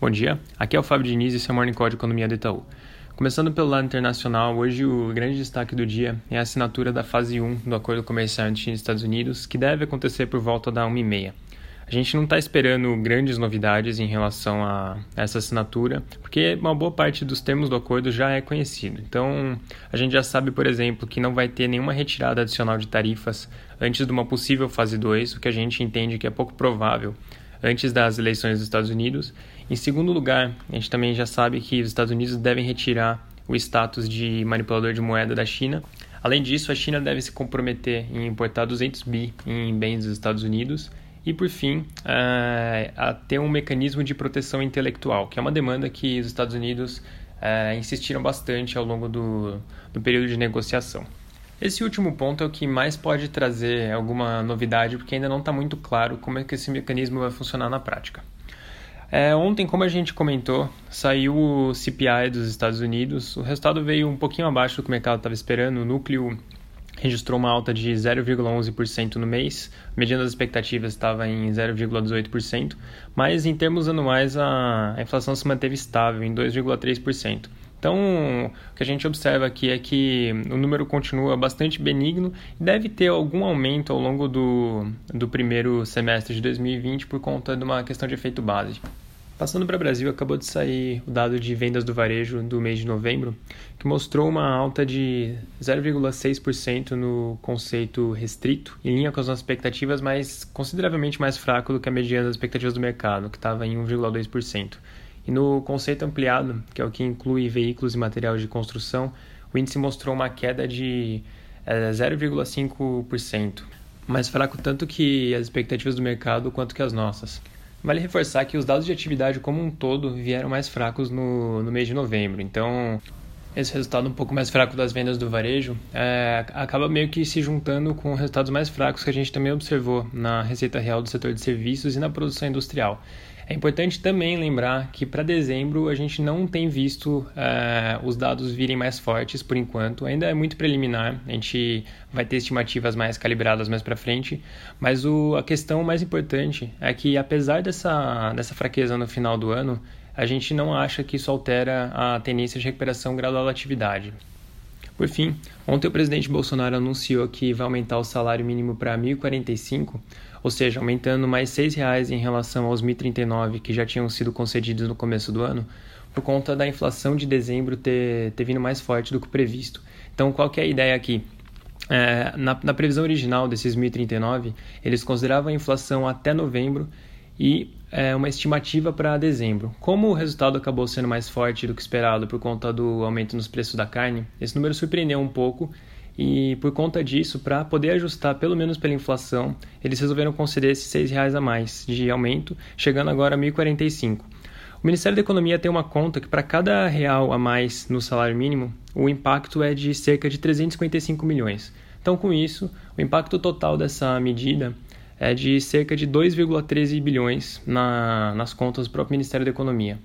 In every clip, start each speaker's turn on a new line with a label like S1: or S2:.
S1: Bom dia, aqui é o Fábio Diniz e esse é o Morning Call de Economia do Itaú. Começando pelo lado internacional, hoje o grande destaque do dia é a assinatura da fase 1 do Acordo Comercial entre China e Estados Unidos, que deve acontecer por volta da 1h30. A gente não está esperando grandes novidades em relação a essa assinatura, porque uma boa parte dos termos do acordo já é conhecido. Então, a gente já sabe, por exemplo, que não vai ter nenhuma retirada adicional de tarifas antes de uma possível fase 2, o que a gente entende que é pouco provável antes das eleições dos Estados Unidos. Em segundo lugar, a gente também já sabe que os Estados Unidos devem retirar o status de manipulador de moeda da China. Além disso, a China deve se comprometer em importar 200 bi em bens dos Estados Unidos e, por fim, uh, a ter um mecanismo de proteção intelectual, que é uma demanda que os Estados Unidos uh, insistiram bastante ao longo do, do período de negociação. Esse último ponto é o que mais pode trazer alguma novidade, porque ainda não está muito claro como é que esse mecanismo vai funcionar na prática. É, ontem, como a gente comentou, saiu o CPI dos Estados Unidos. O resultado veio um pouquinho abaixo do que o mercado estava esperando. O núcleo registrou uma alta de 0,11% no mês, a mediana das expectativas estava em 0,18%, mas em termos anuais a inflação se manteve estável em 2,3%. Então, o que a gente observa aqui é que o número continua bastante benigno e deve ter algum aumento ao longo do, do primeiro semestre de 2020 por conta de uma questão de efeito base. Passando para o Brasil, acabou de sair o dado de vendas do varejo do mês de novembro, que mostrou uma alta de 0,6% no conceito restrito, em linha com as nossas expectativas, mas consideravelmente mais fraco do que a mediana das expectativas do mercado, que estava em 1,2%. E no conceito ampliado, que é o que inclui veículos e materiais de construção, o índice mostrou uma queda de é, 0,5%, mais fraco tanto que as expectativas do mercado quanto que as nossas. Vale reforçar que os dados de atividade como um todo vieram mais fracos no, no mês de novembro, então esse resultado um pouco mais fraco das vendas do varejo é, acaba meio que se juntando com resultados mais fracos que a gente também observou na receita real do setor de serviços e na produção industrial. É importante também lembrar que para dezembro a gente não tem visto é, os dados virem mais fortes por enquanto, ainda é muito preliminar, a gente vai ter estimativas mais calibradas mais para frente, mas o, a questão mais importante é que apesar dessa, dessa fraqueza no final do ano, a gente não acha que isso altera a tendência de recuperação gradual da atividade. Por fim, ontem o presidente Bolsonaro anunciou que vai aumentar o salário mínimo para R$ 1.045, ou seja, aumentando mais R$ 6,00 em relação aos R$ 1.039 que já tinham sido concedidos no começo do ano, por conta da inflação de dezembro ter, ter vindo mais forte do que previsto. Então, qual que é a ideia aqui? É, na, na previsão original desses 1.039, eles consideravam a inflação até novembro e é, uma estimativa para dezembro. Como o resultado acabou sendo mais forte do que esperado por conta do aumento nos preços da carne, esse número surpreendeu um pouco e por conta disso, para poder ajustar pelo menos pela inflação, eles resolveram conceder esses R$ reais a mais de aumento, chegando agora a 1.045. O Ministério da Economia tem uma conta que para cada real a mais no salário mínimo, o impacto é de cerca de 355 milhões. Então, com isso, o impacto total dessa medida é de cerca de 2,13 bilhões na, nas contas do próprio Ministério da Economia.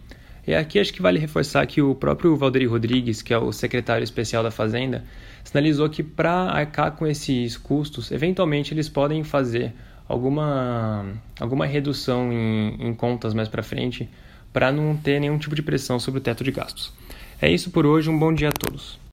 S1: E aqui acho que vale reforçar que o próprio Valderi Rodrigues, que é o secretário especial da Fazenda, sinalizou que para arcar com esses custos, eventualmente eles podem fazer alguma, alguma redução em, em contas mais para frente para não ter nenhum tipo de pressão sobre o teto de gastos. É isso por hoje, um bom dia a todos.